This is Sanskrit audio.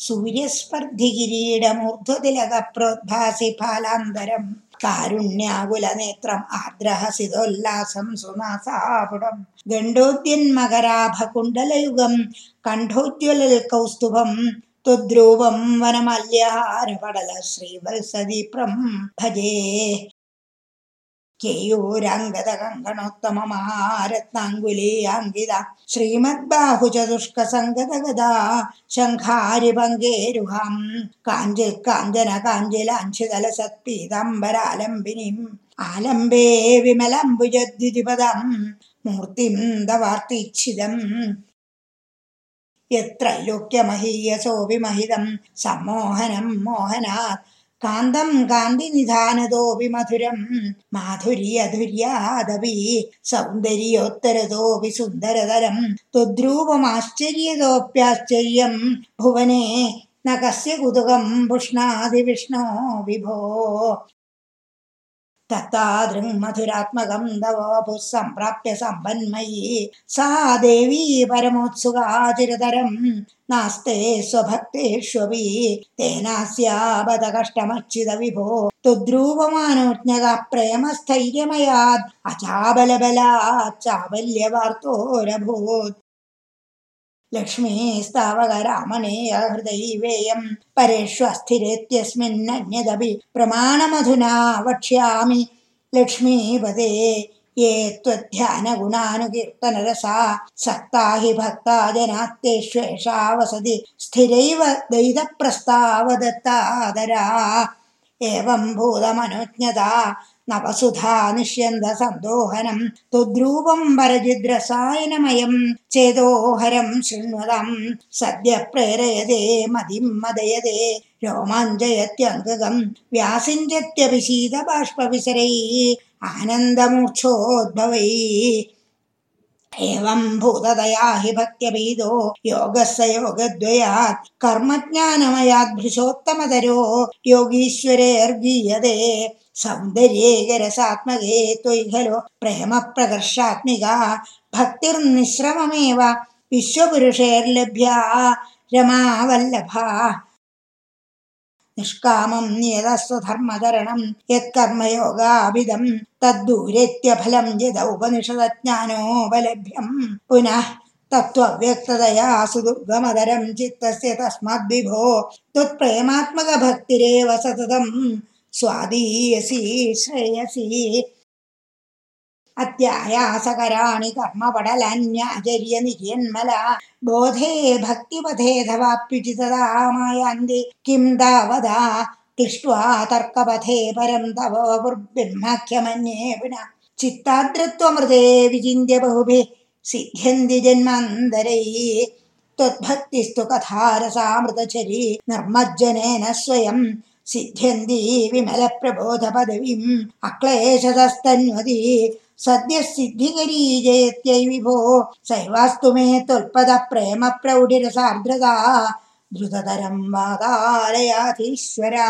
സൂര്യസ്പർദ്ധികിരീടമൂർധ്വതിലകപ്രോദ്ഭാസി ഫാലാന്തരം കാരുണ്യാകുലനേത്രം ആദ്രഹസിതോല്ലാസം സുനാസാപുടം. ഗണ്ഡോദ്യന്മകരാഭകുണ്ടലയുഗം കണ്ഠോജ്വലൽ കൗസ്തുഭം. ത്വദ്രൂപം വനമല്യഹാരപടല ശ്രീവത്സദീപ്രം ഭജേ കേയൂരാംഗതകങ്കണോത്തമഹാരത്നാങ്കുലീയാങ്കിത ശ്രീമദ്ബാഹുചതുഷ്കസംഗതഗതാ ശംഖാരിഭംഗേരുഹാം കാഞ്ചിൽ കാഞ്ചന കാഞ്ചിലാഞ്ചിതല സത്പീതാംബരാലംബിനിം ആലംബേ വിമലംബുജദ്വിതിപദം മൂർത്തിം ദവാർത്തിച്ഛിതം. യത്രൈലോക്യമഹീയസോപിമഹിതം സമ്മോഹനം മോഹനാത് कान्तं कान्तिनिधानतोऽपि मधुरम् माधुर्यधुर्यादपि सौन्दर्योत्तरतोऽपि सुन्दरतरम् त्वद्रूपमाश्चर्यतोऽप्याश्चर्यम् भुवने न कस्य कुतुकम् पुष्णादि विष्णो विभो तत्तादृङ्मधुरात्मकं तव वपुः सम्प्राप्य सम्पन्मयी। सा देवी परमोत्सुकाचिरतरम् नास्ते स्वभक्तेष्वपि तेनास्याबद कष्टमच्युत विभो त्वद्रूपमानोज्ञका प्रेमस्थैर्यमयात् अचाबलबलात् चाबल्यवार्तोरभूत् लक्ष्मीस्तावकरामनेयहृदैवेयम् परेष्वस्थिरेत्यस्मिन्नन्यदपि प्रमाणमधुना वक्ष्यामि। लक्ष्मीपदे ये त्वध्यानगुणानुकीर्तनरसा सक्ता हि भक्ता जनात्तेष्वेषा वसति स्थिरैव दयितप्रस्तावदत्तादरा एवं भूतमनुज्ञता नवसुधा निष्यन्दसन्दोहनम् त्वद्रूपं वरजिद्रसायनमयम् चेदोहरं शृण्वतम् सद्य प्रेरयते मदिं मदयते रोमाञ्जयत्यङ्गम् व्यासिञ्जत्यपि शीतबाष्पविसरैः आनन्दमूर्च्छोद्भवैः एवं भूतदया हि भक्त्यभीदो योगः स योगद्वयात् कर्मज्ञानमयाद्भृशोत्तमतरो योगीश्वरेऽर्गीयते सौन्दर्येकरसात्मके त्वयि खलु प्रेमप्रकर्षात्मिका भक्तिर्निःश्रममेव विश्वपुरुषैर्लभ्या रमावल्लभा निष्कामं नियतस्वधर्मचरणं यत्कर्मयोगाभिधं तद्दूरेत्यफलं यदौपनिषदज्ञानोपलभ्यम् पुनः तत्त्वव्यक्ततया सुदुर्गमधरं चित्तस्य तस्माद्विभो त्वत्प्रेमात्मकभक्तिरेव सततं स्वादीयसी श्रेयसी अत्यायासकराणि कर्मपटलान्याचर्यनिर्यन्मला बोधे भक्तिपथेऽथवाप्युचितदा मायान्ति किं तावदा क्लिष्ट्वा तर्कपथे परं तव वपुर्ब्रह्माख्यमन्ये पुनः चित्ताद्रत्वमृते विचिन्त्य बहुभिः सिद्ध्यन्ति जन्मान्तरैः त्वद्भक्तिस्तु कथारसामृतचरी निर्मज्जनेन स्वयं സിദ്ധ്യന്തി വിമലപ്രബോധപദവിം അക്ലേശതസ്തന്വതി സദ്യ സിദ്ധികരീ ജയത്യ വിഭോ. സൈവാസ്തു മേ തൊൽപദ പ്രേമ പ്രൗഢിരസാർദ്രത ദ്രുതതരം വാതാലയാധീശ്വരാ